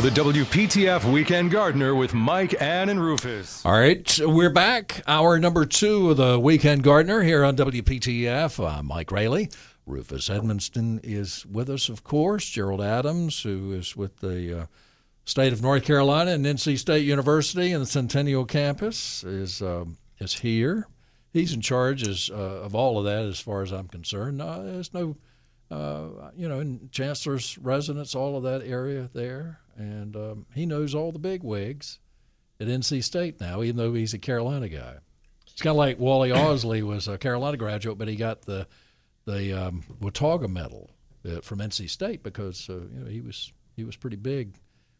The WPTF Weekend Gardener with Mike, Ann, and Rufus. All right, we're back. Hour number two of the Weekend Gardener here on WPTF. I'm Mike Raley. Rufus Edmisten is with us, of course. Gerald Adams, who is with the uh, state of North Carolina and NC State University and the Centennial Campus, is um, is here. He's in charge as, uh, of all of that, as far as I'm concerned. Uh, there's no, uh, you know, in Chancellor's residence, all of that area there, and um, he knows all the big wigs at NC State now, even though he's a Carolina guy. It's kind of like Wally Ausley was a Carolina graduate, but he got the the um, Watauga medal uh, from NC State because uh, you know he was he was pretty big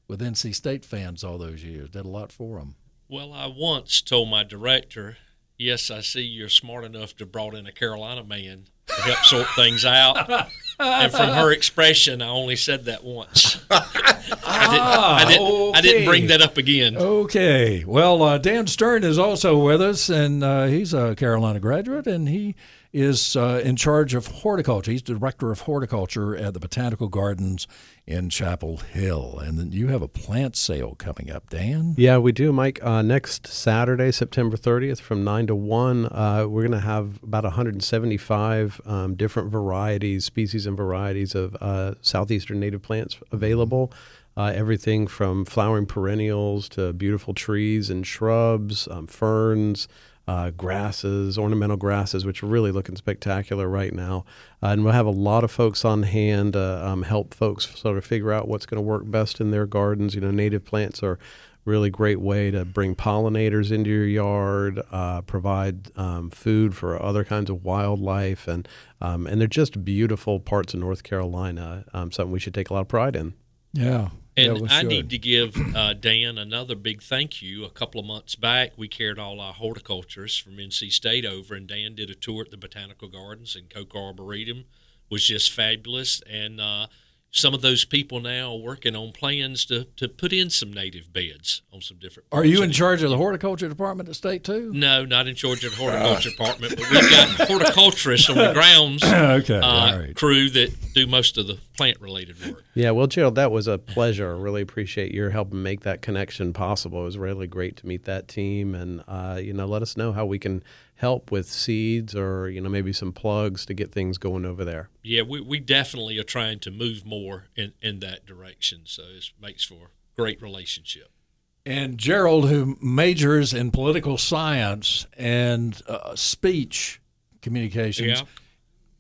with NC State fans all those years. Did a lot for them. Well, I once told my director, "Yes, I see you're smart enough to brought in a Carolina man to help sort things out." and from her expression, I only said that once. I, didn't, I, didn't, I didn't bring that up again. Okay. Well, uh, Dan Stern is also with us, and uh, he's a Carolina graduate, and he is uh, in charge of horticulture. He's director of horticulture at the Botanical Gardens in Chapel Hill. And then you have a plant sale coming up, Dan. Yeah, we do, Mike. Uh, next Saturday, September 30th, from 9 to 1, uh, we're going to have about 175 um, different varieties, species and varieties of uh, southeastern native plants available. Uh, everything from flowering perennials to beautiful trees and shrubs, um, ferns, uh, grasses, ornamental grasses, which are really looking spectacular right now. Uh, and we'll have a lot of folks on hand to um, help folks sort of figure out what's going to work best in their gardens. You know, native plants are really great way to bring pollinators into your yard, uh, provide um, food for other kinds of wildlife, and um, and they're just beautiful parts of North Carolina. Um, something we should take a lot of pride in. Yeah. And yeah, I should. need to give uh, Dan another big thank you. A couple of months back, we carried all our horticulturists from NC State over, and Dan did a tour at the Botanical Gardens, and Coker Arboretum was just fabulous. And uh, some of those people now are working on plans to, to put in some native beds on some different. Are you in charge of the horticulture department at state too? No, not in charge of the horticulture department, but we've got horticulturists on the grounds Okay, uh, all right. crew that do most of the plant related work. Yeah, well, Gerald, that was a pleasure. I really appreciate your helping make that connection possible. It was really great to meet that team, and uh, you know, let us know how we can help with seeds or you know maybe some plugs to get things going over there. Yeah, we, we definitely are trying to move more in, in that direction. So it makes for great relationship. And Gerald, who majors in political science and uh, speech communications, Yeah.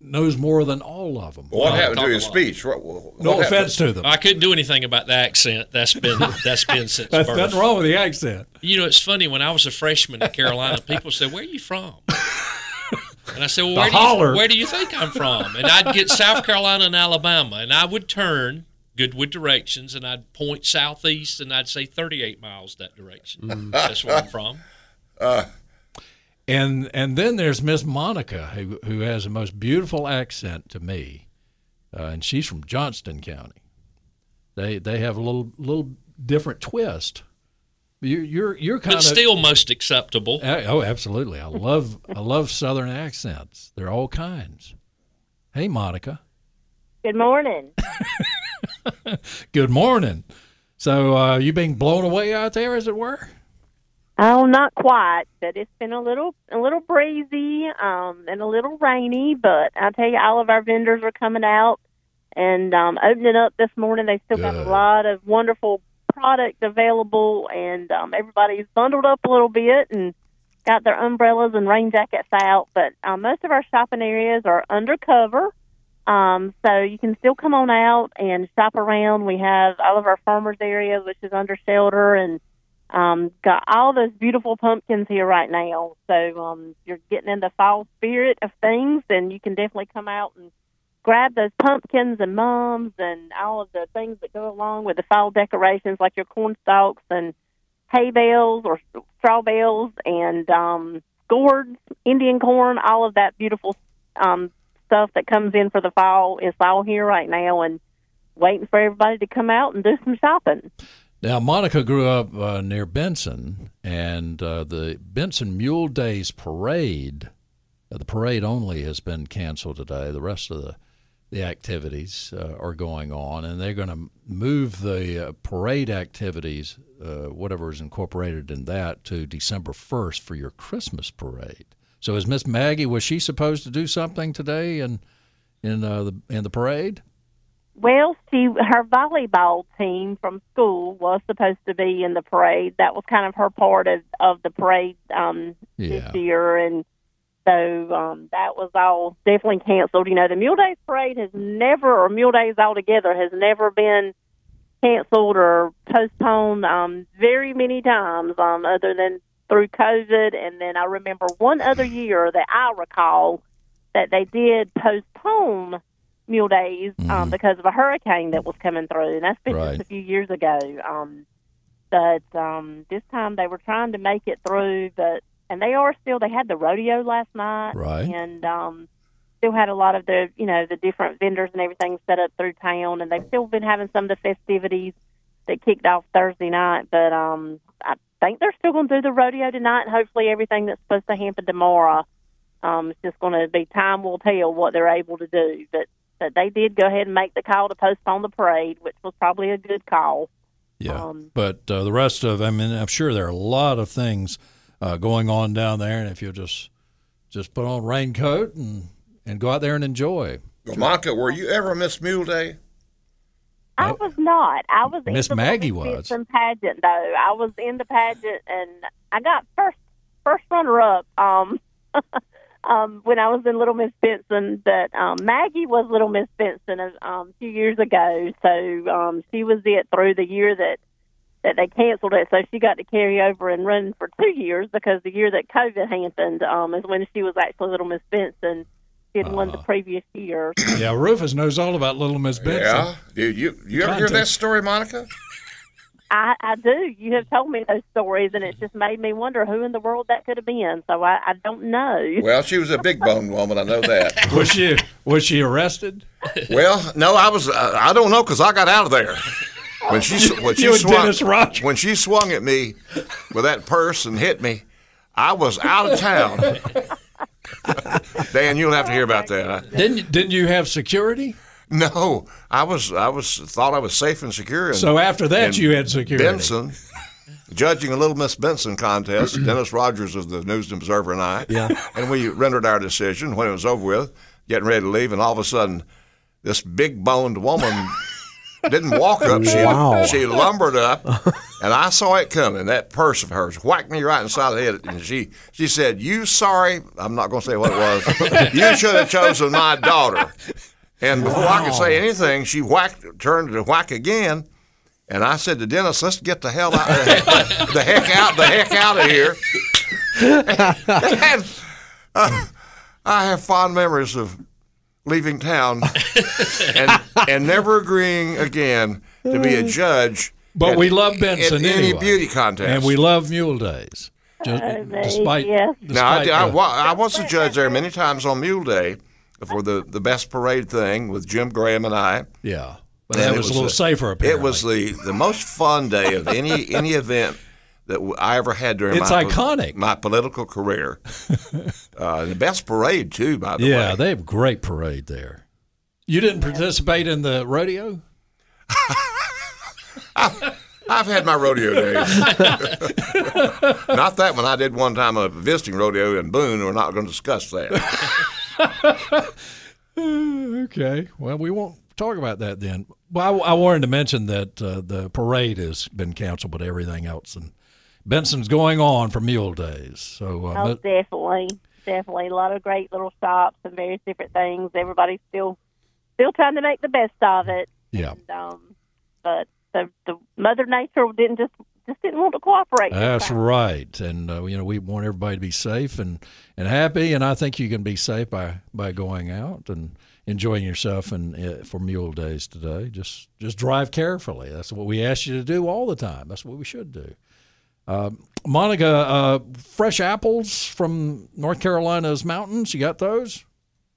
Knows more than all of them. What happened to a his speech? What, what no happened? offense to them. I couldn't do anything about the accent. That's been that's been since That's birth. nothing wrong with the accent. You know, it's funny when I was a freshman in Carolina, people said, "Where are you from?" And I said, "Well, where do, you, where do you think I'm from?" And I'd get South Carolina and Alabama, and I would turn Goodwood directions, and I'd point southeast, and I'd say 38 miles that direction. Mm. That's where I'm from. Uh, And and then there's Miss Monica, who who has the most beautiful accent to me, uh, and she's from Johnston County. They they have a little little different twist. You, you're you're kind But of still most acceptable. Uh, oh, absolutely. I love I love Southern accents. They're all kinds. Hey, Monica. Good morning. Good morning. So, uh, you being blown away out there, as it were? Oh, not quite, but it's been a little a little breezy um, and a little rainy. But I tell you, all of our vendors are coming out and um, opening up this morning. They still got a lot of wonderful product available, and um, everybody's bundled up a little bit and got their umbrellas and rain jackets out. But um, most of our shopping areas are undercover. Um, so you can still come on out and shop around. We have all of our farmers areas, which is under shelter, and um, got all those beautiful pumpkins here right now. So um, you're getting in the fall spirit of things, and you can definitely come out and grab those pumpkins and mums and all of the things that go along with the fall decorations, like your corn stalks and hay bales or straw bales and um, gourds, Indian corn, all of that beautiful um, stuff that comes in for the fall is all here right now, and waiting for everybody to come out and do some shopping. Now, Monica grew up uh, near Benson, and uh, the Benson Mule Days parade, uh, the parade only has been canceled today. The rest of the the activities uh, are going on, and they're going to move the uh, parade activities, uh, whatever is incorporated in that, to December 1st for your Christmas parade. So, is Miss Maggie was she supposed to do something today in in the in the parade? Well, she her volleyball team from school was supposed to be in the parade. That was kind of her part of of the parade um, Yeah. this year, and so um, that was all definitely canceled. You know, the Mule Days parade has never, or Mule Days altogether, has never been canceled or postponed um, very many times, um, other than through COVID. And then I remember one other year that I recall that they did postpone Mule Days um, because of a hurricane that was coming through, and that's been Right. just a few years ago. Um, but um, this time they were trying to make it through, but and they are still. They had the rodeo last night, Right. And um, still had a lot of the you know the different vendors and everything set up through town, and they've still been having some of the festivities that kicked off Thursday night. But um, I think they're still going to do the rodeo tonight, and hopefully everything that's supposed to happen tomorrow. Um, it's just going to be time will tell what they're able to do, but. But they did go ahead and make the call to postpone the parade, which was probably a good call. Yeah, Um, but uh, the rest of, I mean, I'm sure there are a lot of things uh, going on down there, and if you just just put on a raincoat and and go out there and enjoy. Well, Monica, were you ever Miss Mule Day? I was not. I was Miss Maggie was. Benson pageant though. I was in the pageant and I got first first runner up. Um, um, when I was in Little Miss Benson, that um, Maggie was Little Miss Benson a um, few years ago. So um, she was it through the year that that they canceled it. So she got to carry over and run for two years because the year that COVID happened um, is when she was actually Little Miss Benson. She had won the Uh-huh. previous year. Yeah, Rufus knows all about Little Miss Benson. Yeah. Dude, you you ever hear that story, Monica? I, I do. You have told me those stories, and it's just made me wonder who in the world that could have been. So I, I don't know. Well, she was a big boned woman. I know that. Was she was she arrested? Well, no, I was. Uh, I don't know because I got out of there when she when she swung when she swung at me with that purse and hit me. I was out of town. Dan, you'll have to hear about that. Didn't didn't you have security? no, I was I was thought I was safe and secure. And, So after that, you had security. Benson, judging a Little Miss Benson contest, Dennis Rogers of the News and Observer and I, Yeah. and we rendered our decision when it was over with, getting ready to leave, and all of a sudden, this big boned woman didn't walk up. She, Wow. she lumbered up, and I saw it coming. That purse of hers whacked me right inside the head, and she she said, "You sorry? I'm not going to say what it was. you should have chosen my daughter." And before I could say anything, she whacked, turned to whack again. And I said to Dennis, "Let's get the hell out, the heck out, the heck out of here." and, uh, I have fond memories of leaving town and and never agreeing again to be a judge. But at- we love Benson at any beauty contest. and we love Mule Days. Just, Uh, maybe, despite, yes. Now, I, I, I was a judge there many times on Mule Day for the, the best parade thing with Jim Graham and I. yeah, but And that it was, a little the- safer. Apparently, It was the, the most fun day of any any event that I ever had during It's my iconic. my political career. uh, the best parade too, by the Yeah, way. Yeah, they have great parade there. You didn't participate in the rodeo? I've had my rodeo days. Not that one. I did one time a visiting rodeo in Boone. We're not going to discuss that. Okay. Well, we won't talk about that then. Well, I, I wanted to mention that uh, the parade has been canceled, but everything else and Benson's going on for Mule Days. So uh, Oh, definitely, definitely. A lot of great little shops and various different things. Everybody's still still trying to make the best of it. yeah, And, um, but the the Mother Nature didn't just just didn't want to cooperate. that's right. And uh, you know, we want everybody to be safe and, and happy. And I think you can be safe by, by going out and enjoying yourself and uh, for Mule Days today. Just just drive carefully. That's what we ask you to do all the time. That's what we should do. Uh, Monica, uh, fresh apples from North Carolina's mountains. You got those?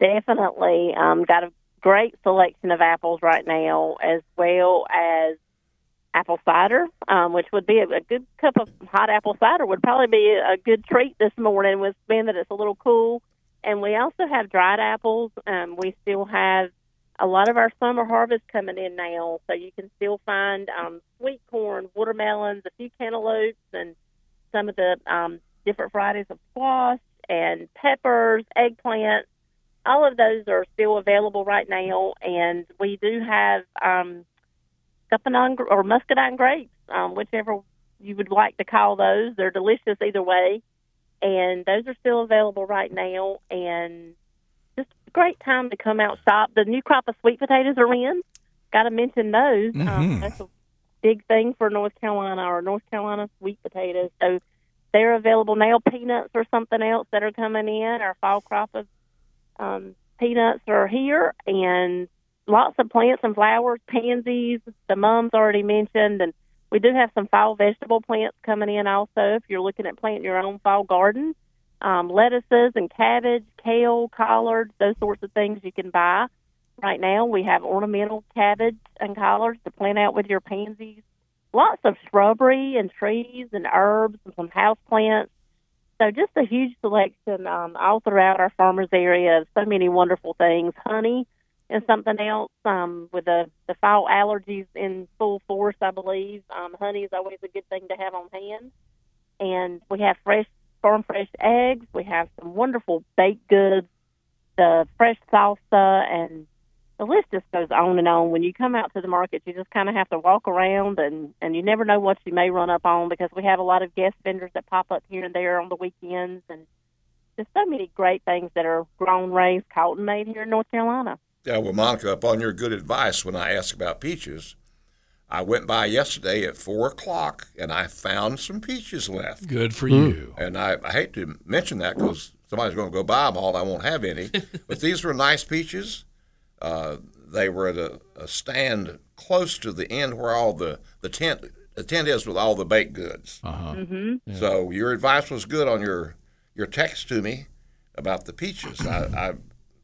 definitely um, got a great selection of apples right now, as well as apple cider, um, which would be a, a good cup of hot apple cider would probably be a good treat this morning, with being that it's a little cool. And we also have dried apples. Um, we still have a lot of our summer harvest coming in now, so you can still find um, sweet corn, watermelons, a few cantaloupes, and some of the um, different varieties of squash and peppers, eggplant. All of those are still available right now, and we do have um, or muscadine grapes, um, whichever you would like to call those. They're delicious either way, and those are still available right now. And just a great time to come out shop. The new crop of sweet potatoes are in. Got to mention those. Mhm. Um, that's a big thing for North Carolina or North Carolina sweet potatoes. So they're available now. Peanuts or something else that are coming in. Our fall crop of um, peanuts are here, and lots of plants and flowers, pansies. The mums already mentioned, and we do have some fall vegetable plants coming in also. If you're looking at planting your own fall garden, um, lettuces and cabbage, kale, collards, those sorts of things you can buy. Right now, we have ornamental cabbage and collards to plant out with your pansies. Lots of shrubbery and trees and herbs and some house plants. So just a huge selection um, all throughout our farmers area so many wonderful things. Honey and something else um, with the, the fall allergies in full force, I believe. Um, honey is always a good thing to have on hand. And we have fresh, farm fresh eggs. We have some wonderful baked goods, the fresh salsa, and the list just goes on and on. When you come out to the market, you just kind of have to walk around, and and you never know what you may run up on because we have a lot of guest vendors that pop up here and there on the weekends, and there's so many great things that are grown, raised, caught, made here in North Carolina. Yeah, well, Monica, upon your good advice when I asked about peaches, I went by yesterday at four o'clock and I found some peaches left. Good for you. And I, I hate to mention that because somebody's going to go buy them all. I won't have any. but these were nice peaches. Uh, they were at a, a stand close to the end where all the, the tent the tent is with all the baked goods. Uh-huh. Mm-hmm. So your advice was good on your your text to me about the peaches. I, I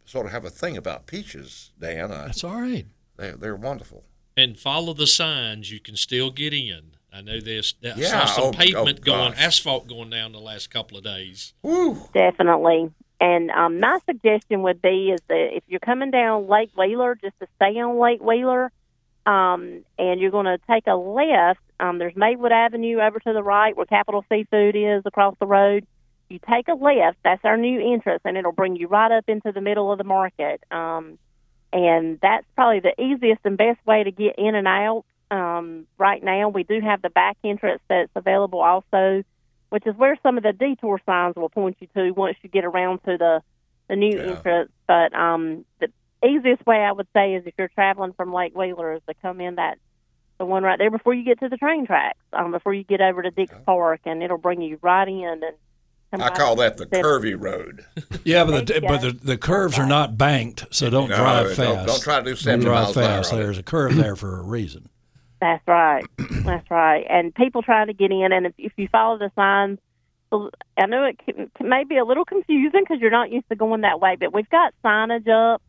sort of have a thing about peaches, Dan. I, That's all right. they, they're wonderful. And follow the signs. You can still get in. I know there's I Yeah, saw some oh, pavement oh, going, asphalt going down the last couple of days. Woo! Definitely. And um, my suggestion would be is that if you're coming down Lake Wheeler, just to stay on Lake Wheeler, um, and you're going to take a left. Um, there's Maywood Avenue over to the right where Capital Seafood is across the road. You take a left. That's our new entrance, and it'll bring you right up into the middle of the market. Um, and that's probably the easiest and best way to get in and out. Um, right now, we do have the back entrance that's available also which is where some of the detour signs will point you to once you get around to the the new Yeah. entrance. But um, the easiest way I would say is if you're traveling from Lake Wheeler is to come in that the one right there before you get to the train tracks, um, before you get over to Dix Park, and it'll bring you right in. And I call that the curvy road. Yeah, but the, but the, the curves are not banked, so don't No, drive don't- fast. don't try to do Don't 70 drive miles an hour fast. There's a curve there for a reason. That's right. That's right. And people trying to get in, and if, if you follow the signs, I know it can, can may be a little confusing because you're not used to going that way, but we've got signage up,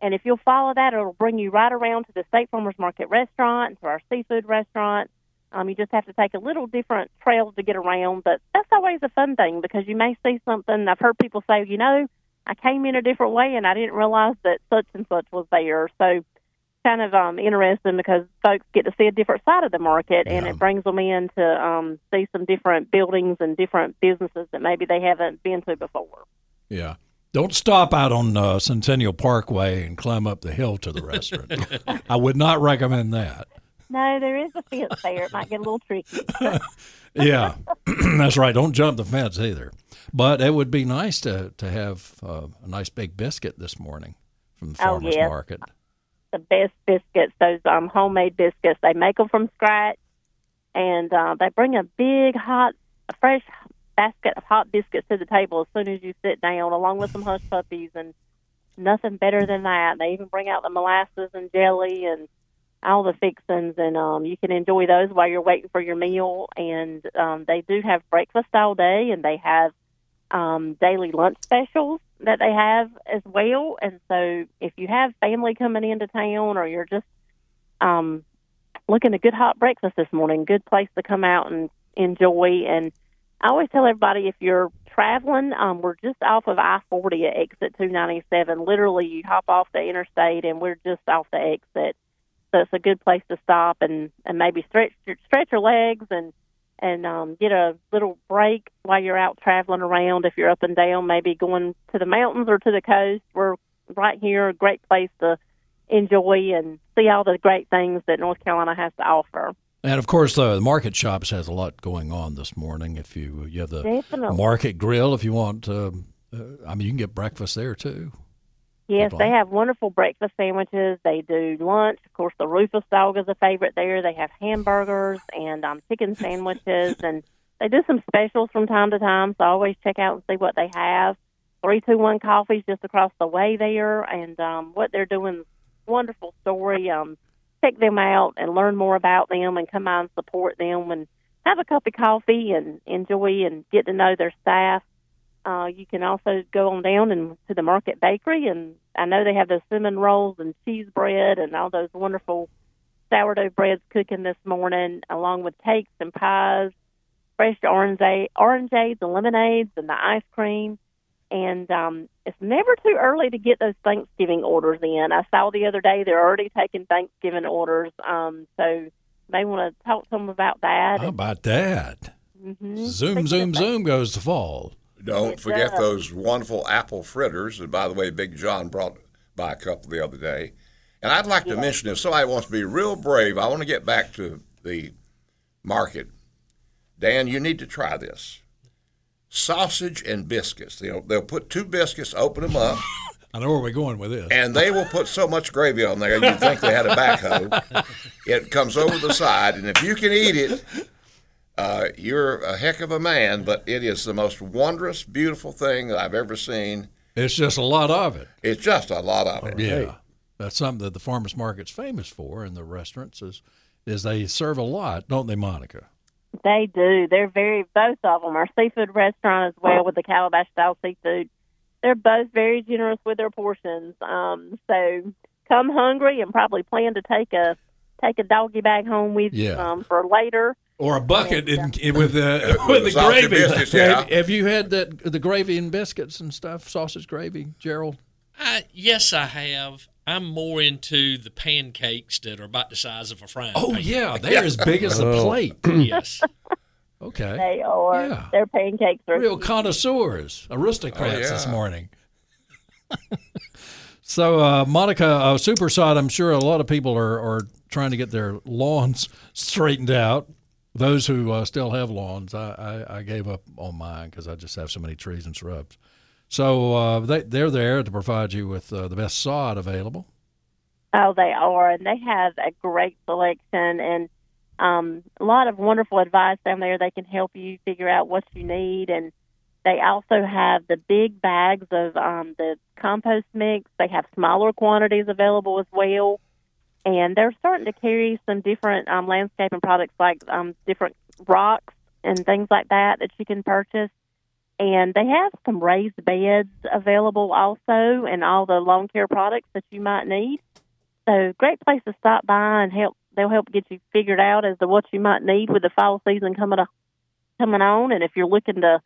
and if you'll follow that, it'll bring you right around to the State Farmers Market restaurant and to our seafood restaurant. Um, you just have to take a little different trails to get around, but that's always a fun thing because you may see something. I've heard people say, you know, I came in a different way and I didn't realize that such and such was there. So kind of um interesting because folks get to see a different side of the market and it brings them in to um see some different buildings and different businesses that maybe they haven't been to before. Yeah. Don't stop out on uh, Centennial Parkway and climb up the hill to the restaurant. I would not recommend that. No, there is a fence there. It might get a little tricky. Yeah, that's right. Don't jump the fence either. But it would be nice to to have uh, a nice big biscuit this morning from the Oh, farmers yes. market. the best biscuits, those um homemade biscuits. They make them from scratch, and uh, they bring a big hot, fresh basket of hot biscuits to the table as soon as you sit down, along with some hush puppies, and nothing better than that. They even bring out the molasses and jelly and all the fixings, and um, you can enjoy those while you're waiting for your meal. And um, they do have breakfast all day, and they have um, daily lunch specials that they have as well. And so if you have family coming into town or you're just um, looking a good hot breakfast this morning, good place to come out and enjoy. And I always tell everybody if you're traveling, um, we're just off of I 40 at exit 297. Literally, you hop off the interstate and we're just off the exit. So it's a good place to stop and, and maybe stretch your, stretch your legs and and um, get a little break while you're out traveling around. If you're up and down, maybe going to the mountains or to the coast, we're right here, a great place to enjoy and see all the great things that North Carolina has to offer. And of course, uh, the market shops has a lot going on this morning. If you you have the Definitely. market grill, if you want, um, uh, I mean, you can get breakfast there too. Yes, they have wonderful breakfast sandwiches. They do lunch. Of course, the Rufus dog is a favorite there. They have hamburgers and um, chicken sandwiches, and they do some specials from time to time. So I always check out and see what they have. Three Two One Coffee's just across the way there, and um, what they're doing, wonderful story. Um, check them out and learn more about them, and come out and support them, and have a cup of coffee and enjoy and get to know their staff. Uh, you can also go on down and to the Market Bakery, and I know they have those cinnamon rolls and cheese bread and all those wonderful sourdough breads cooking this morning, along with cakes and pies, fresh orangeade, orangeades, and lemonades, and the ice cream. And um, it's never too early to get those Thanksgiving orders in. I saw the other day they're already taking Thanksgiving orders, um, so they want to talk to them about that. How about that? Mhm. Zoom, zoom, zoom goes the fall. Don't It forget does. those wonderful apple fritters. And by the way, Big John brought by a couple the other day. And I'd like to mention if somebody wants to be real brave, I want to get back to the market. Dan, you need to try this. Sausage and biscuits. You know, they'll put two biscuits, open them up, I know where we're going with this. and they will put so much gravy on there you'd think they had a backhoe. It comes over the side, and if you can eat it, uh, you're a heck of a man. But it is the most wondrous, beautiful thing that I've ever seen. It's just a lot of it. It's just a lot of it. Yeah, that's something that the farmers market's famous for, and the restaurants is is they serve a lot, don't they, Monica? They do. They're very both of them. Our seafood restaurant as well with the calabash style seafood. They're both very generous with their portions. Um, so come hungry and probably plan to take a take a doggy bag home with you Yeah. um, for later. Or a bucket in, in- with the with the gravy. biscuits, yeah. Have, have you had that the gravy and biscuits and stuff, sausage gravy, Gerald? I, yes, I have. I'm more into the pancakes that are about the size of a frying Oh pan. yeah, they're as big as the plate. Yes. Okay, They are. Yeah. Their pancakes are real connoisseurs, aristocrats Oh, this morning. so, uh, Monica, uh, super sod. I'm sure a lot of people are, are trying to get their lawns straightened out. Those who uh, still have lawns, I, I, I gave up on mine because I just have so many trees and shrubs. So uh, they they're there to provide you with uh, the best sod available. Oh, they are, and they have a great selection and um, a lot of wonderful advice down there. They can help you figure out what you need, and they also have the big bags of um, the compost mix. They have smaller quantities available as well, and they're starting to carry some different um, landscaping products like um, different rocks and things like that that you can purchase. And they have some raised beds available also, and all the lawn care products that you might need. So great place to stop by and help. They'll help get you figured out as to what you might need with the fall season coming up, coming on. And if you're looking to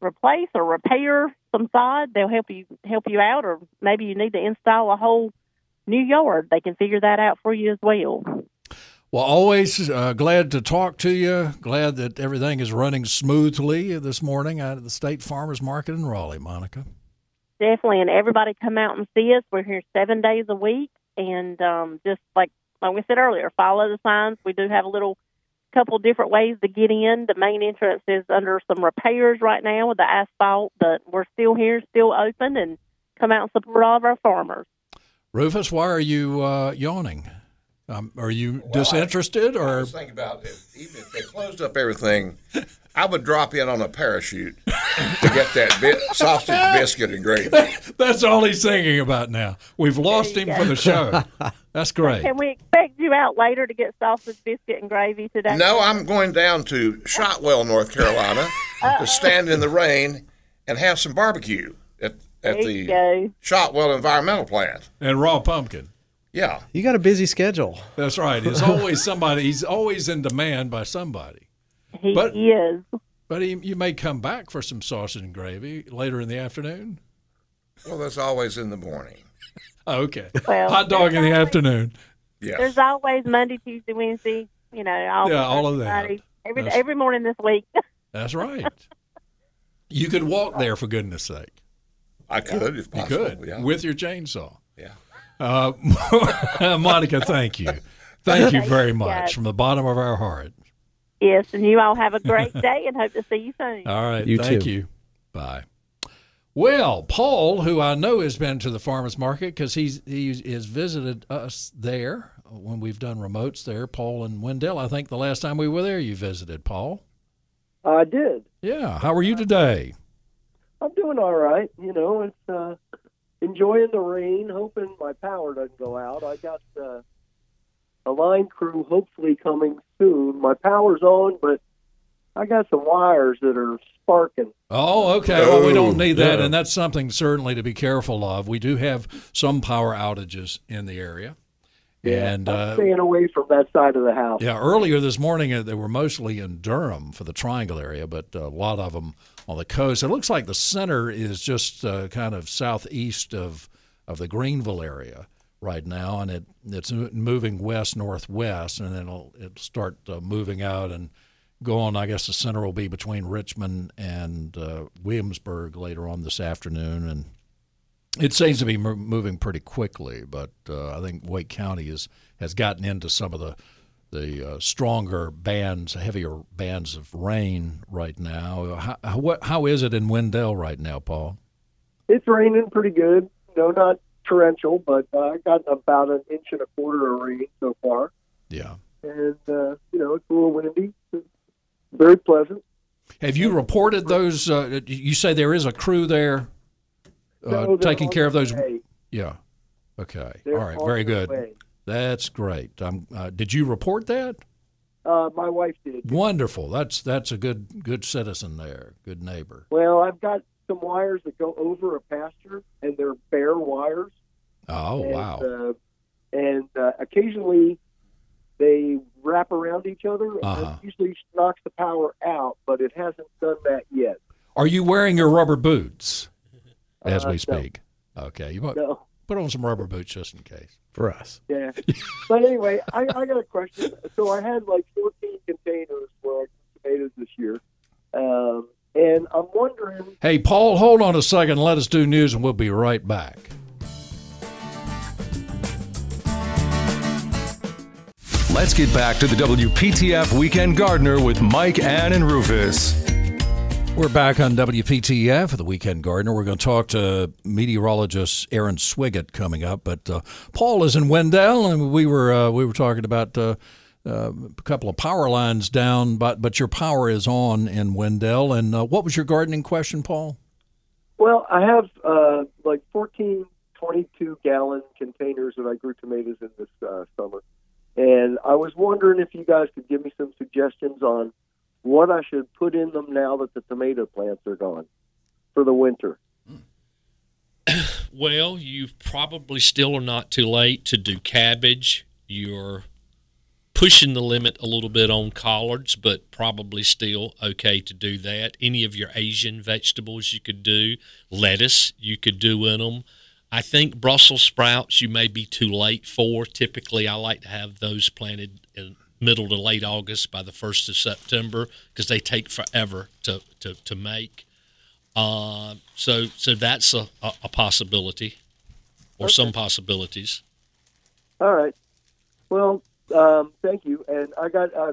replace or repair some sod, they'll help you help you out. Or maybe you need to install a whole new yard. They can figure that out for you as well. Well, always uh, glad to talk to you. Glad that everything is running smoothly this morning out of the State Farmers Market in Raleigh, Monica. Definitely, and everybody come out and see us. We're here seven days a week, and um, just like like we said earlier, follow the signs. We do have a little couple different ways to get in. The main entrance is under some repairs right now with the asphalt, but we're still here, still open, and come out and support all of our farmers. Rufus, why are you uh, yawning? Um, are you disinterested I or was thinking about it. Even if they closed up everything, I would drop in on a parachute to get that bit, sausage, biscuit, and gravy. that's all he's thinking about now? We've lost him for the show. That's great. Can we expect you out later to get sausage, biscuit, and gravy today? No, I'm going down to Shotwell, North Carolina, to stand in the rain and have some barbecue at at There you the go. Shotwell Environmental Plant. And raw pumpkin. Yeah. You got a busy schedule. That's right. He's always somebody. He's always in demand by somebody. He But- is. But he, you may come back for some sausage and gravy later in the afternoon. Well, that's always in the morning. Oh, okay. Well, Hot dog in the there's afternoon. Yeah. There's always Monday, Tuesday, Wednesday. You know, all Yeah, all of that. Friday, Every That's- every morning this week. That's right. You could walk there for goodness sake. I could if You could Yeah. with your chainsaw. yeah. Uh, Monica, thank you. Thank you very much Yes. from the bottom of our heart. yes, and you all have a great day, and hope to see you soon. All right. You thank too. you. Bye. Well, Paul, who I know has been to the farmers market because he's he has visited us there when we've done remotes there. Paul and Wendell. I think the last time we were there, you visited Paul. I did. Yeah. How are you today? I'm doing all right. You know, it's uh, enjoying the rain, hoping my power doesn't go out. I got uh, a line crew hopefully coming soon. My power's on, but I got some wires that are sparking. Oh, okay. Well, we don't Oh, need that, yeah. and that's something certainly to be careful of. We do have some power outages in the area, and I'm uh, staying away from that side of the house. Yeah, earlier this morning uh, they were mostly in Durham for the Triangle area, but a lot of them on the coast. It looks like the center is just uh, kind of southeast of of the Greenville area right now, and it it's moving west northwest, and then it'll it'll start uh, moving out and go on. I guess the center will be between Richmond and uh, Williamsburg later on this afternoon, and it seems to be moving pretty quickly, but uh, I think Wake County is has gotten into some of the the uh, stronger bands, heavier bands of rain right now. How, how, what, how is it in Wendell right now, Paul? It's raining pretty good. No, not torrential, but uh, I got about an inch and a quarter of rain so far. Yeah. And, uh, you know, it's a little windy. It's very pleasant. Have you reported those? Uh, you say there is a crew there uh, No, taking care of those. Yeah. Okay. They're All right. Very good. That's great. Um, uh, did you report that? Uh, my wife did. Wonderful. That's that's a good good citizen there. Good neighbor. Well, I've got some wires that go over a pasture, and they're bare wires. Oh and, wow. Uh, and uh, occasionally they wrap around each other, and Uh-huh. usually knocks the power out. But it hasn't done that yet. Are you wearing your rubber boots as Uh, we no. speak? Okay, you might No, put on some rubber boots just in case. for us. yeah. but anyway, I, I got a question. So I had like 14 containers for tomatoes this year, um, and I'm wondering. Hey, Paul, hold on a second. Let us do news, and we'll be right back. Let's get back to the WPTF Weekend Gardener with Mike, Ann, and Rufus. We're back on WPTF, the Weekend Gardener. We're going to talk to meteorologist Aaron Swigert coming up, but uh, Paul is in Wendell, and we were uh, we were talking about uh, uh, a couple of power lines down, but but your power is on in Wendell. And uh, what was your gardening question, Paul? Well, I have uh, like 14 22 gallon containers that I grew tomatoes in this summer. And I was wondering if you guys could give me some suggestions on what I should put in them now that the tomato plants are gone for the winter. Well, you probably still are not too late to do cabbage. You're pushing the limit a little bit on collards, but probably still okay to do that. Any of your Asian vegetables you could do, lettuce you could do in them. I think Brussels sprouts you may be too late for. Typically, I like to have those planted in middle to late August by the first of September because they take forever to, to, to make. Uh, so so that's a, a, a possibility, or some possibilities. All right. Well, um, thank you. And I got uh,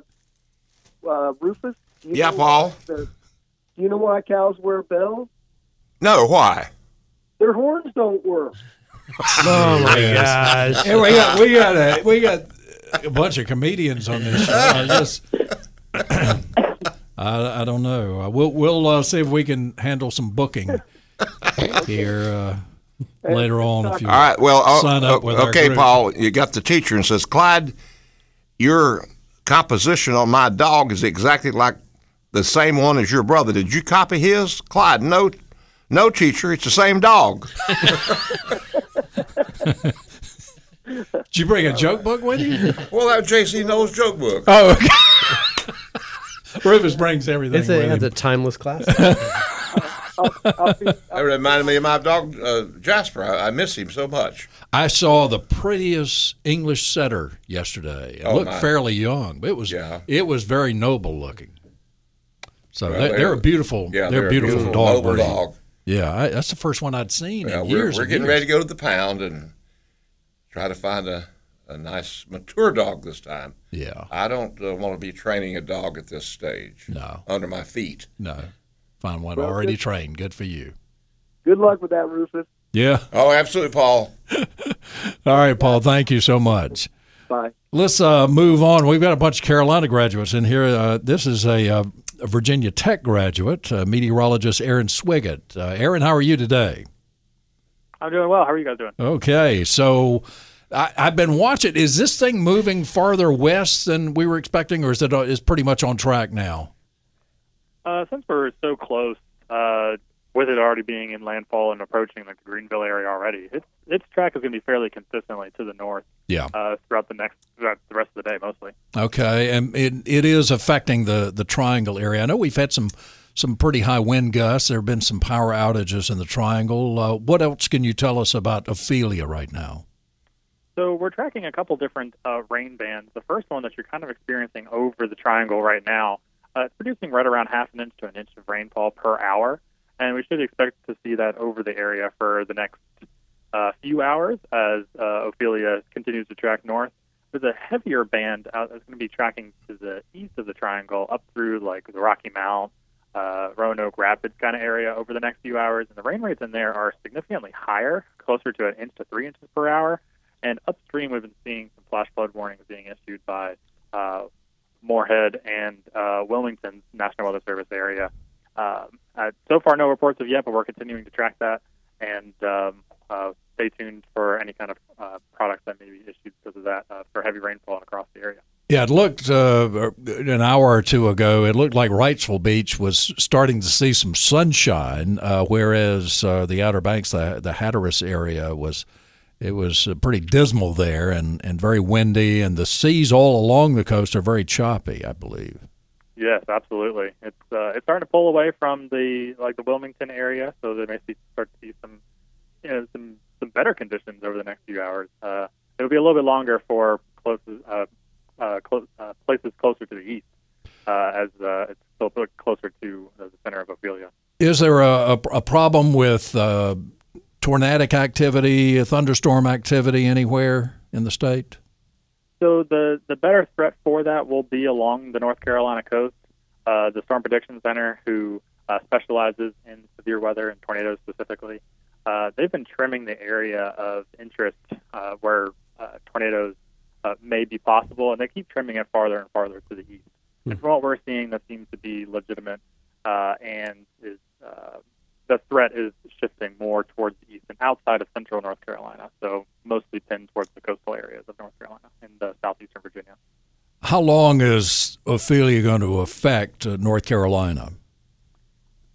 uh, Rufus. do you Yeah, Paul. why the- do you know why cows wear bells? No, why? Their horns don't work. Oh my gosh. Hey, we got we got a we got a bunch of comedians on this show. I just I, I don't know. Uh, We'll we'll uh, see if we can handle some booking here uh, later on. If you All right. Well, uh, sign up with our okay, group. Paul. You got the teacher and says, Clyde, your composition on my dog is exactly like the same one as your brother. Did you copy his? Clyde, no. No, teacher, it's the same dog. Did you bring a joke book with you? well, that was JC knows joke book. Oh, okay. Rufus brings everything. It's a, with it's a him. timeless class. That reminded me of my dog uh, Jasper. I, I miss him so much. I saw the prettiest English setter yesterday. It Oh, looked my. fairly young, but it was Yeah. it was very noble looking. So Well, they're, they're, they're- a beautiful, Yeah, they're, a beautiful, dog noble breed. dog. Yeah, I, that's the first one I'd seen Yeah, in we're, years. we're getting years. ready to go to the pound and try to find a, a nice mature dog this time. Yeah, I don't uh, want to be training a dog at this stage. No. Under my feet. no, find one Well, already good- trained. Good for you. Good luck with that, Rufus. Yeah. Oh, absolutely, Paul. All right, Paul. Thank you so much. Bye. Let's uh, move on. We've got a bunch of Carolina graduates in here. Uh, this is a, uh, a Virginia Tech graduate, uh, meteorologist Aaron Swiggett. Uh, Aaron, how are you today? I'm doing well. How are you guys doing? Okay, so I, I've been watching. Is this thing moving farther west than we were expecting, or is it uh, is pretty much on track now? Uh, since we're so close, uh, with it already being in landfall and approaching like the Greenville area already, its its track is going to be fairly consistently to the north Yeah. uh, throughout the next throughout the rest of the day, mostly. Okay, and it it is affecting the the Triangle area. I know we've had some some pretty high wind gusts. There have been some power outages in the Triangle. Uh, what else can you tell us about Ophelia right now? So we're tracking a couple different uh, rain bands. The first one that you're kind of experiencing over the triangle right now, uh, it's producing right around half an inch to an inch of rainfall per hour, and we should expect to see that over the area for the next uh, few hours as uh, Ophelia continues to track north. There's a heavier band that's going to be tracking to the east of the triangle, up through like the Rocky Mount, uh, Roanoke Rapids kind of area over the next few hours, and the rain rates in there are significantly higher, closer to an inch to three inches per hour. And upstream, we've been seeing some flash flood warnings being issued by uh, Morehead and uh, Wilmington's National Weather Service area. Um, uh, so far, no reports of yet, but we're continuing to track that. And um, uh, stay tuned for any kind of uh, products that may be issued because of that uh, for heavy rainfall across the area. Yeah, it looked uh, an hour or two ago. It looked like Wrightsville Beach was starting to see some sunshine, uh, whereas uh, the Outer Banks, the the Hatteras area, was it was uh, pretty dismal there and, and very windy, and the seas all along the coast are very choppy. I believe. Yes, absolutely. It's uh, it's starting to pull away from the like the Wilmington area, so they may see, start to see some you know some some better conditions over the next few hours. Uh, it'll be a little bit longer for closest uh, clo- uh, places closer to the east, uh, as uh, it's still closer to the center of Ophelia. Is there a, a, a problem with uh, tornadic activity, thunderstorm activity anywhere in the state? So the the better threat for that will be along the North Carolina coast. Uh, the Storm Prediction Center, who uh, specializes in severe weather and tornadoes specifically, uh, they've been trimming the area of interest uh, where uh, tornadoes uh, may be possible, and they keep trimming it farther and farther to the east. And from what we're seeing, that seems to be legitimate, uh, and is uh, the threat is shifting more towards the east and outside of central North Carolina, so mostly pinned towards the coastal areas of North Carolina and uh, southeastern Virginia. How long is Ophelia going to affect uh, North Carolina?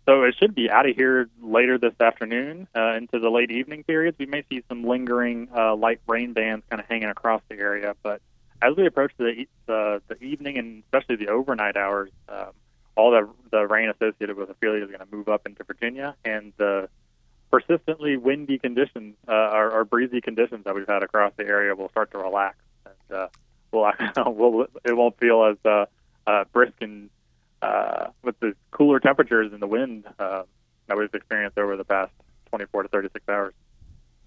So it should be out of here later this afternoon uh, into the late evening periods. We may see some lingering uh, light rain bands kind of hanging across the area, but as we approach the the, the evening and especially the overnight hours, um, all the the rain associated with Ophelia is going to move up into Virginia, and the persistently windy conditions uh, or, or breezy conditions that we've had across the area will start to relax, and uh, we'll, we'll it won't feel as uh, uh, brisk and uh, with the cooler temperatures and the wind uh, that we've experienced over the past 24 to 36 hours.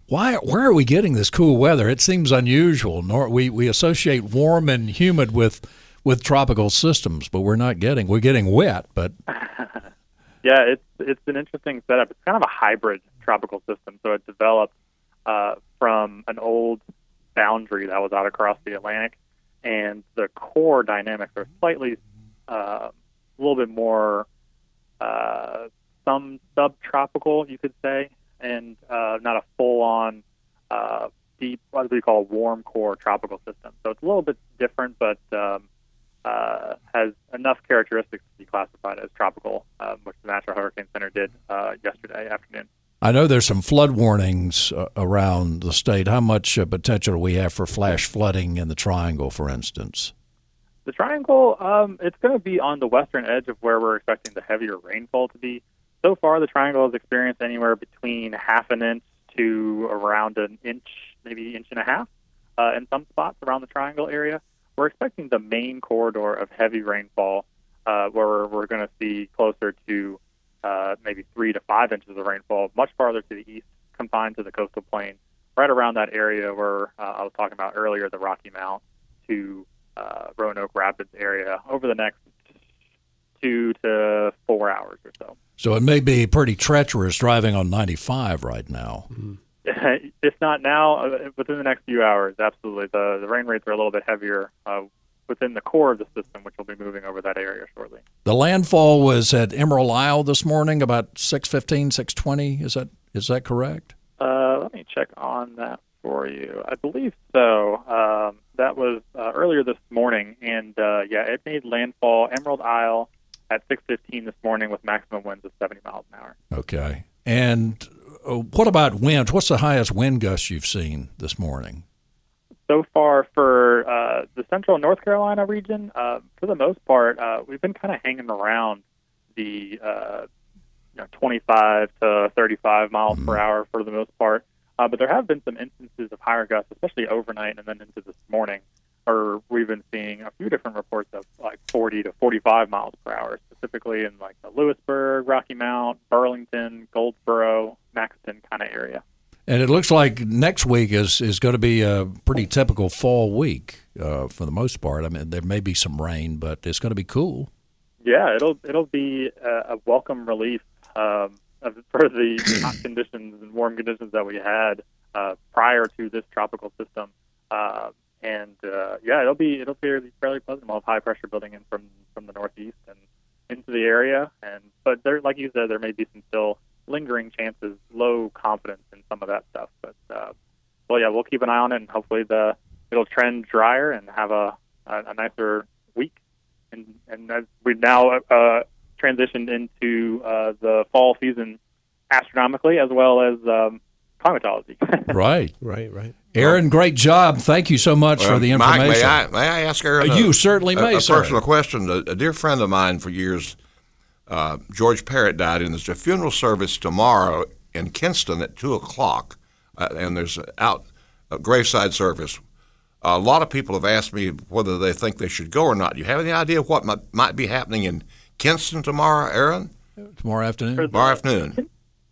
Why? Where are we getting this cool weather? It seems unusual. Nor we, we associate warm and humid with with tropical systems, but we're not getting. We're getting wet, but Yeah, it's it's an interesting setup. It's kind of a hybrid tropical system. So it developed uh, from an old boundary that was out across the Atlantic, and the core dynamics are slightly uh, a little bit more uh, some subtropical, you could say, and uh, not a full-on uh, deep, what we call warm core tropical system. So it's a little bit different, but um, uh, has enough characteristics to be classified as tropical, uh, which the National Hurricane Center did uh, yesterday afternoon. I know there's some flood warnings uh, around the state. How much uh, potential do we have for flash flooding in the Triangle, for instance? Um, it's going to be on the western edge of where we're expecting the heavier rainfall to be. So far, the triangle has experienced anywhere between half an inch to around an inch, maybe inch and a half, uh, in some spots around the triangle area. We're expecting the main corridor of heavy rainfall, uh, where we're, we're going to see closer to uh, maybe three to five inches of rainfall, much farther to the east, confined to the coastal plain, right around that area where uh, I was talking about earlier, the Rocky Mount to uh, Roanoke Rapids area over the next two to four hours or so. So it may be pretty treacherous driving on 95 right now. if not now, uh, within the next few hours, absolutely. The the rain rates are a little bit heavier uh, within the core of the system, which will be moving over that area shortly. The landfall was at Emerald Isle this morning, about 6:15, 6:20. Is that is that correct? Uh, let me check on that for you. I believe so. Um, that was uh, earlier this morning, and uh, yeah, it made landfall Emerald Isle at 6:15 this morning with maximum winds of 70 miles an hour. Okay. And uh, what about winds? What's the highest wind gust you've seen this morning? so far for uh, the central North Carolina region, uh, for the most part, uh, we've been kind of hanging around the uh, you know, 25 to 35 miles per hour for the most part. Uh, but there have been some instances of higher gusts, especially overnight and then into this morning, where we've been seeing a few different reports of like 40 to 45 miles per hour, specifically in like the Louisburg, Rocky Mount, Burlington, Goldsboro, Maxton kind of area. And it looks like next week is, is going to be a pretty typical fall week uh, for the most part. I mean, there may be some rain, but it's going to be cool. Yeah, it'll it'll be a, a welcome relief um, for the hot conditions and warm conditions that we had uh, prior to this tropical system. Uh, and uh, yeah, it'll be it'll be fairly pleasant. We'll have high pressure building in from from the northeast and into the area. And but there, like you said, there may be some still lingering chances, low confidence in some of that stuff. But uh, well, yeah, we'll keep an eye on it, and hopefully the it'll trend drier and have a a, a nicer week. And and as we've now uh, transitioned into uh, the fall season astronomically as well as um, climatology. Right. Right, right. Aaron, great job. Thank you so much for the information. Mike, information. may I, may I ask Aaron? Uh, a- you certainly a, may, A sir. personal question. A, a dear friend of mine for years, uh, George Parrott, died, and there's a funeral service tomorrow in Kinston at two o'clock, uh, and there's a out a graveside service. a lot of people have asked me whether they think they should go or not. Do you have any idea what might, might be happening in Kinston tomorrow, Aaron? Tomorrow afternoon? Tomorrow afternoon.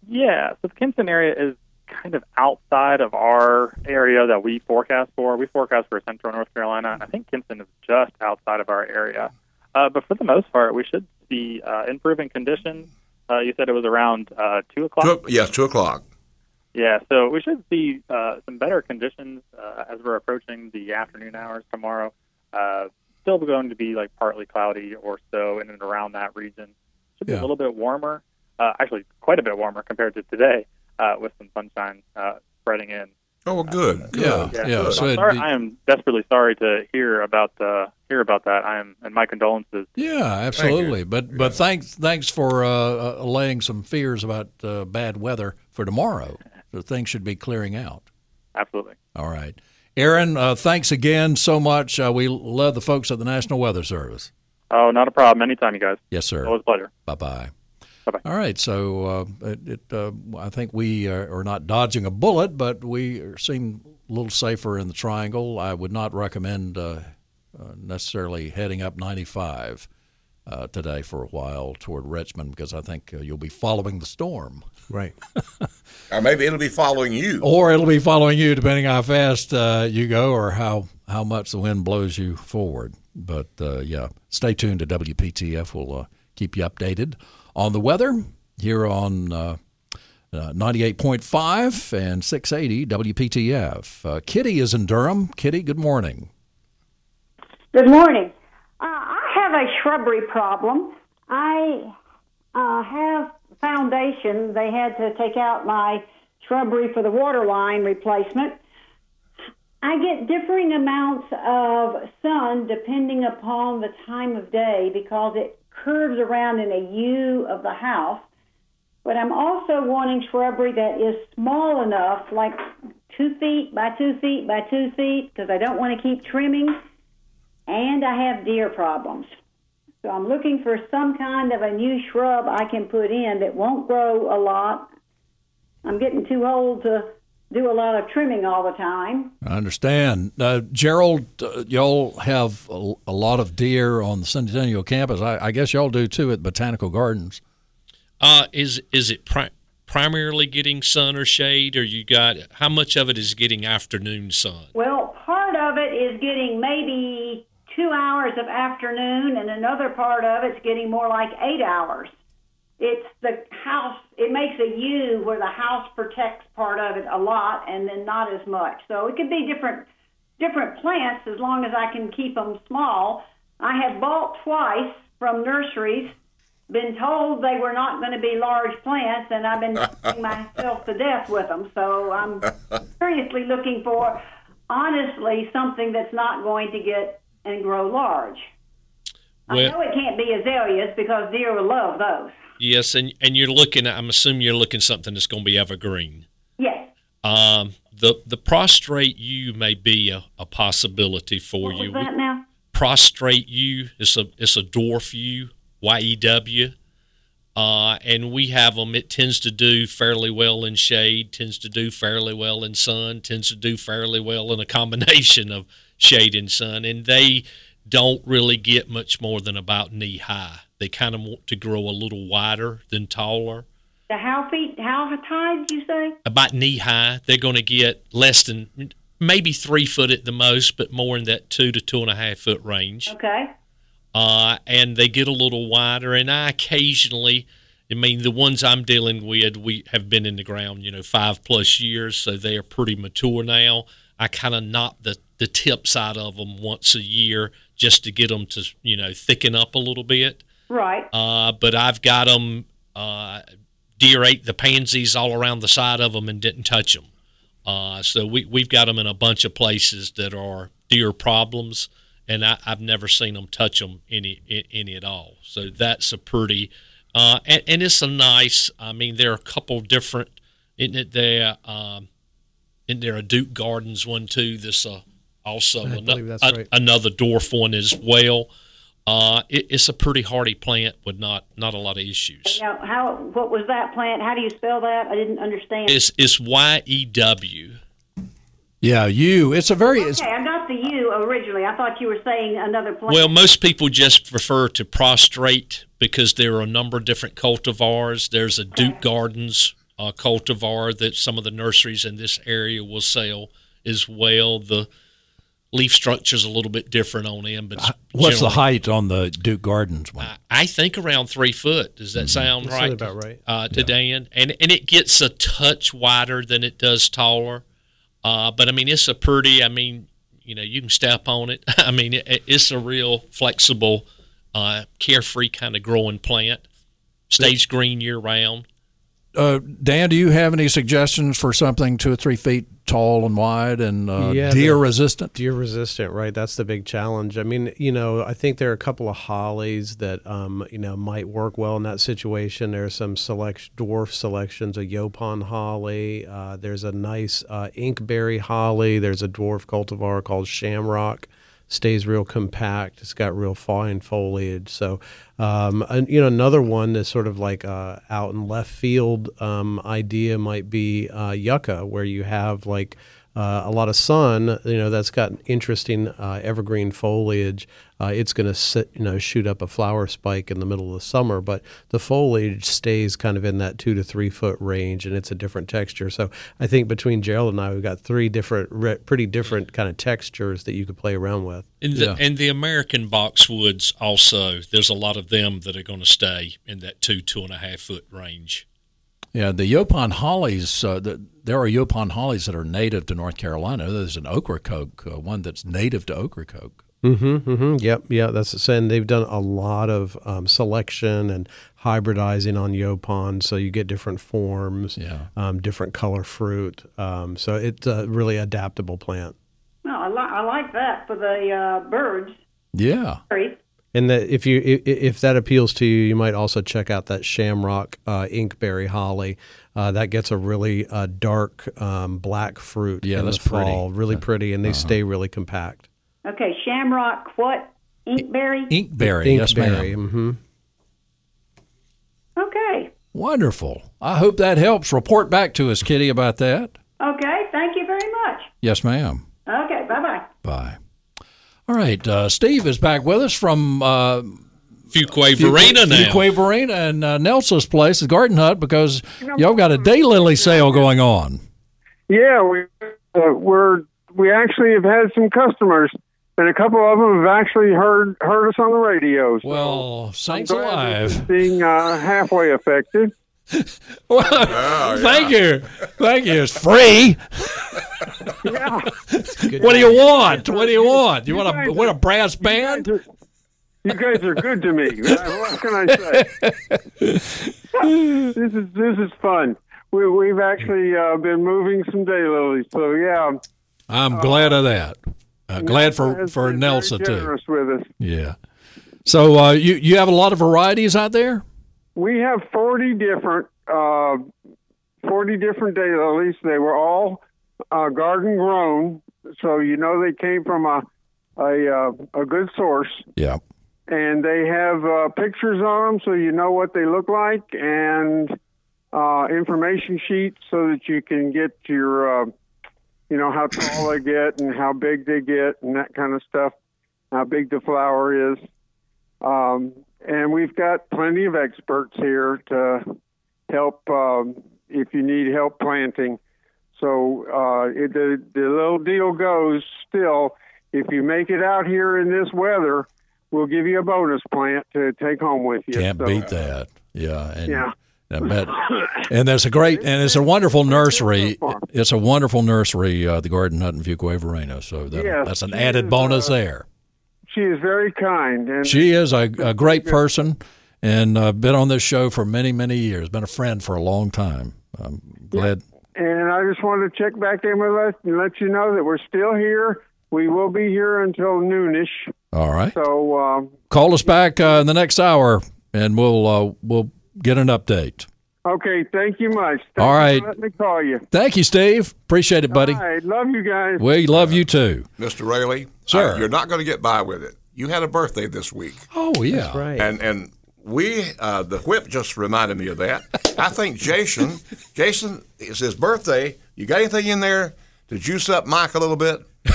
Yeah, so the Kinston area is kind of outside of our area that we forecast for. We forecast for central North Carolina, and I think Kinston is just outside of our area. Uh, but for the most part, we should see uh, improving conditions. Uh, you said it was around uh, 2 o'clock? Two, yes, two o'clock. Yeah, so we should see uh, some better conditions uh, as we're approaching the afternoon hours tomorrow. Uh, still going to be like partly cloudy or so in and around that region. Should be Yeah. a little bit warmer, uh, actually quite a bit warmer compared to today, uh, with some sunshine uh, spreading in. Oh, well, good. good. Yeah, Yeah, yeah. so So I'm sorry, be- I am desperately sorry to hear about uh, hear about that. I am, and my condolences. Yeah, absolutely. But but thanks thanks for uh, uh, allaying some fears about uh, bad weather for tomorrow. So things should be clearing out. Absolutely. All right, Aaron. Uh, thanks again so much. Uh, we love the folks at the National Weather Service. Oh, not a problem. Anytime, you guys. Yes, sir. Always a pleasure. Bye bye. Bye-bye. All right, so uh, it, it uh, I think we are, are not dodging a bullet, but we seem a little safer in the triangle. I would not recommend uh, uh, necessarily heading up 95 uh, today for a while toward Richmond because I think uh, you'll be following the storm, Right. Or maybe it'll be following you. or it'll be following you depending how fast uh, you go or how how much the wind blows you forward. But uh, yeah, stay tuned to WPTF. We'll uh, keep you updated on the weather here on. Uh, uh, 98.5 and 680 WPTF. Uh, Kitty is in Durham. Kitty, good morning. Good morning. Uh, I have a shrubbery problem. I uh, have foundation. They had to take out my shrubbery for the water line replacement. I get differing amounts of sun depending upon the time of day because it curves around in a U of the house. But I'm also wanting shrubbery that is small enough, like two feet by two feet by two feet, because I don't want to keep trimming. And I have deer problems. So I'm looking for some kind of a new shrub I can put in that won't grow a lot. I'm getting too old to do a lot of trimming all the time. I understand. Uh, Gerald, uh, y'all have a, a lot of deer on the Centennial campus. I, I guess y'all do too at Botanical Gardens. Uh, is is it pri- primarily getting sun or shade, or you got how much of it is getting afternoon sun? Well, part of it is getting maybe two hours of afternoon, and another part of it's getting more like eight hours. It's the house, it makes a U where the house protects part of it a lot and then not as much. So it could be different different plants as long as I can keep them small. I have bought twice from nurseries, been told they were not going to be large plants, and I've been myself to death with them. So I'm seriously looking for, honestly, something that's not going to get and grow large. I know it can't be azaleas because deer will love those. Yes, and and you're looking. at I'm assuming you're looking something that's going to be evergreen. Yes. Um, the the prostrate yew may be a, a possibility for What you. was that now? Prostrate yew. is a it's a dwarf yew, Y E W, uh, and we have them. It tends to do fairly well in shade, tends to do fairly well in sun, tends to do fairly well in a combination of shade and sun, and they don't really get much more than about knee high. They kind of want to grow a little wider than taller The how feet, how high did you say? about knee high. They're going to get less than maybe three foot at the most, but more in that two to two and a half foot range. Okay. Uh, and they get a little wider. And I occasionally, I mean, the ones I'm dealing with, we have been in the ground, you know, five plus years, so they are pretty mature now. I kind of knock the the tips out of them once a year just to get them to, you know, thicken up a little bit. Right. Uh, but I've got them. Uh, deer ate the pansies all around the side of them and didn't touch them. Uh, so we we've got them in a bunch of places that are deer problems, and I, I've never seen them touch them any any at all. So that's a pretty, uh, and, and it's a nice. I mean, there are a couple different. Isn't it there? Um, isn't there a Duke Gardens one too? This uh, also I ano- believe that's a- right. another dwarf one as well. Uh, it, it's a pretty hardy plant with not not a lot of issues. Now, how? What was that plant? How do you spell that? I didn't understand. It's it's Y E W. Yeah, you. It's a very. It's, okay, I got the U originally. I thought you were saying another plant. Well, most people just refer to prostrate because there are a number of different cultivars. There's a Duke Gardens uh, cultivar that some of the nurseries in this area will sell as well. The leaf structure is a little bit different on them, but what's the height on the Duke Gardens one? I think around three foot. Does that sound That right? about right. Uh, to Dan, and and it gets a touch wider than it does taller. Uh, but I mean, it's a pretty. I mean, you know, you can step on it. I mean, it, it's a real flexible, uh, carefree kind of growing plant. Stays green year round. Uh, Dan, do you have any suggestions for something two or three feet tall and wide and uh, Yeah, deer resistant? Deer resistant, right? That's the big challenge. I mean, you know, I think there are a couple of hollies that, um, you know, might work well in that situation. There's some select dwarf selections, a Yaupon holly. Uh, there's a nice uh, inkberry holly. There's a dwarf cultivar called Shamrock. Stays real compact. It's got real fine foliage. So, um, and, you know, another one that's sort of like uh, out in left field um, idea might be uh, yucca, where you have like uh, a lot of sun, you know, that's got interesting uh, evergreen foliage. Uh, it's going to sit, you know, shoot up a flower spike in the middle of the summer, but the foliage stays kind of in that two to three foot range, and it's a different texture. So I think between Gerald and I, we've got three different, re- pretty different kind of textures that you could play around with. And the, Yeah. and the American boxwoods also. There's a lot of them that are going to stay in that two two and a half foot range. Yeah, the Yaupon hollies. Uh, the, there are Yaupon hollies that are native to North Carolina. There's an Ocracoke, uh, one that's native to Ocracoke. Mm-hmm, mm-hmm. Yep, yeah, that's and they've done a lot of um, selection and hybridizing on Yaupon, so you get different forms, Yeah. um, different color fruit. Um, so it's a really adaptable plant. Well, I like that for the uh, birds. Yeah. Great. And that if you i- i- if that appeals to you, you might also check out that Shamrock uh, Inkberry Holly. Uh, that gets a really uh, dark um, black fruit Yeah, in that's the fall, pretty. really pretty, and they stay really compact. Okay, shamrock what? Inkberry? Inkberry. Yes, Inkberry. ma'am. hmm Okay. Wonderful. I hope that helps. Report back to us, Kitty, about that. Okay, thank you very much. Yes, ma'am. Okay, bye bye bye. Bye. All right. Uh, Steve is back with us from uh, Fuquay-Varina now. Fuquay-Varina and uh, Nelson's place, the Garden Hut, because y'all got a daylily sale going on. Yeah, we uh, we're we actually have had some customers, and a couple of them have actually heard heard us on the radio. So Well, I'm Saints alive. being uh, halfway effective. Well, Thank you. Thank you. It's free. Yeah, What do you want? What do you want? You want a, want a brass band? you guys are good to me. Uh, What can I say? this is this is fun. We, we've actually uh, been moving some daylilies, so yeah. I'm glad of that. Uh, glad for, for been Nelson, too. with us. Yeah. So uh, you, you have a lot of varieties out there? We have 40 different, uh, 40 different daylilies. They were all uh, garden grown, so you know they came from a a, uh, a good source. Yeah. And they have uh, pictures on them, so you know what they look like, and uh, information sheets so that you can get your, uh, you know, how tall they get and how big they get and that kind of stuff. How big the flower is. Um, and we've got plenty of experts here to help um, if you need help planting. So uh, it, the the little deal goes still. If you make it out here in this weather, we'll give you a bonus plant to take home with you. Can't So, beat that. Yeah. And, Yeah. I bet. And there's a great, and it's a wonderful nursery. It's a wonderful nursery, uh, the Garden Hut in Fuquay-Varina. So that, Yes, that's an added is, bonus uh, there. She is very kind, and She is a, a great person and uh, been on this show for many, many years. Been a friend for a long time. I'm glad. and I just wanted to check back in with us and let you know that we're still here. We will be here until noonish. All right. So um, Call us back uh, in the next hour, and we'll uh, we'll get an update. Okay, thank you much. Thank All you right. for letting me call you. Thank you, Steve. Appreciate it, buddy. All right, love you guys. We love you too. Mr. Raley, Sir. I- you're not going to get by with it. You had a birthday this week, Oh yeah. That's right. and and we uh, the whip just reminded me of that. I think Jason, Jason, it's his birthday. You got anything in there to juice up Mike a little bit?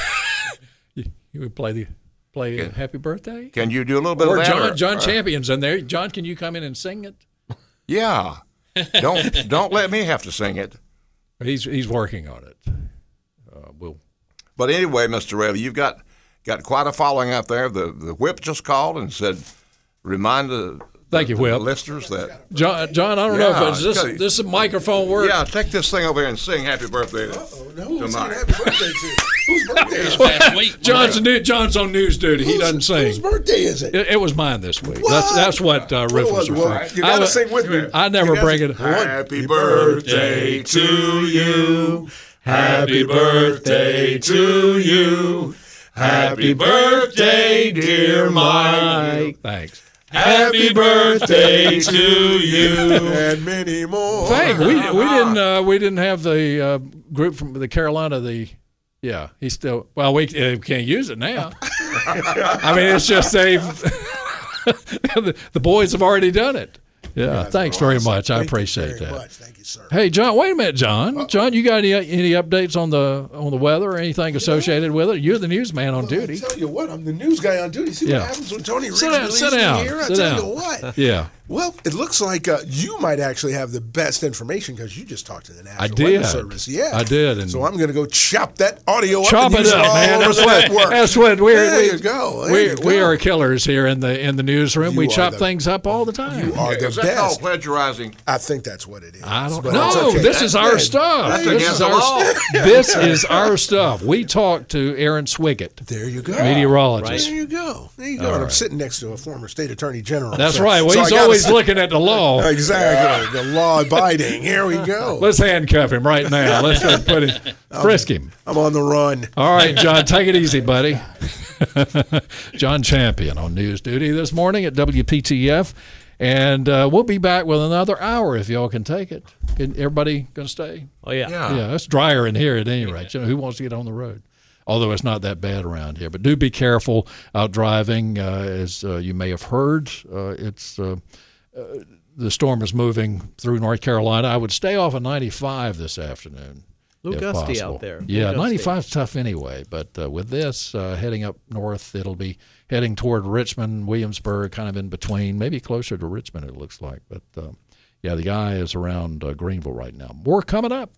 You would play the play uh, Happy Birthday. Can you do a little bit Or of that? John John or- Champion's in there. John, can you come in and sing it? Yeah. Don't don't let me have to sing it. He's he's working on it. Uh, we'll But anyway, Mr. Raley, you've got got quite a following out there. The the whip just called and said, remind the, Thank you, the Whip. listeners that John John. I don't know if it's this okay. this microphone works. yeah, take this thing over here and sing happy birthday. No, who to was Mike. happy birthday to? Whose birthday is it? Last week. John's new, John's on news duty. He doesn't sing. Whose birthday is it? It, it was mine this week. That's that's what uh, Riff was Well, referring. you I gotta wa- sing with me. I never You bring it. Happy birthday to you. Happy birthday to you. Happy birthday, dear Mike. Thanks. Happy birthday to you. And many more. Thank. We we didn't uh, we didn't have the uh, group from the Carolina. The yeah, he's still well. We uh, can't use it now. I mean, it's just they've the, the boys have already done it. Yeah. thanks very much. I Thank appreciate very that. Much. Thank you, sir. Hey, John. Wait a minute, John. John, you got any any updates on the on the weather or anything associated with it? You're the newsman on duty. I tell you what, I'm the news guy on duty. See Yeah. what happens when Tony Riggs Sit down. Sit down. here? I Sit tell down. you what. Yeah. Well, it looks like uh, you might actually have the best information because you just talked to the National I Weather. Service. Yeah, I did, and- so I'm going to go chop that audio up. Chop it up, man. over That's what, that's what we're. There we, you go. There we, you we are killers here in the in the newsroom. You we chop the- things up all the time. You are the Is that called plagiarizing? I think that's what it is. I don't know. okay. This is our Yeah. stuff. That's This is our. law. This is our stuff. We talked to Aaron Swiggett, There you go. meteorologist. There you go. There you go. And I'm sitting next to a former state attorney general. That's so- right. Well, so he's I gotta he's looking at the law. Exactly. The law abiding. Here we go. Let's handcuff him right now. Let's go put him, frisk him. I'm on the run. All right, John, take it easy, buddy. John Champion on news duty this morning at WPTF. And uh, we'll be back with another hour if y'all can take it. Can everybody going to stay? Oh yeah. Yeah, it's drier in here at any rate. You know, who wants to get on the road? Although it's not that bad around here, but do be careful out driving. Uh, as uh, you may have heard, uh, it's uh, the storm is moving through North Carolina. I would stay off of 95 this afternoon. Little gusty possible. out there. Yeah, Little gusty. 95 is tough anyway. But uh, with this uh, heading up north, it'll be heading toward Richmond, Williamsburg, kind of in between, maybe closer to Richmond. It looks like. But uh, yeah, the eye is around uh, Greenville right now. More coming up.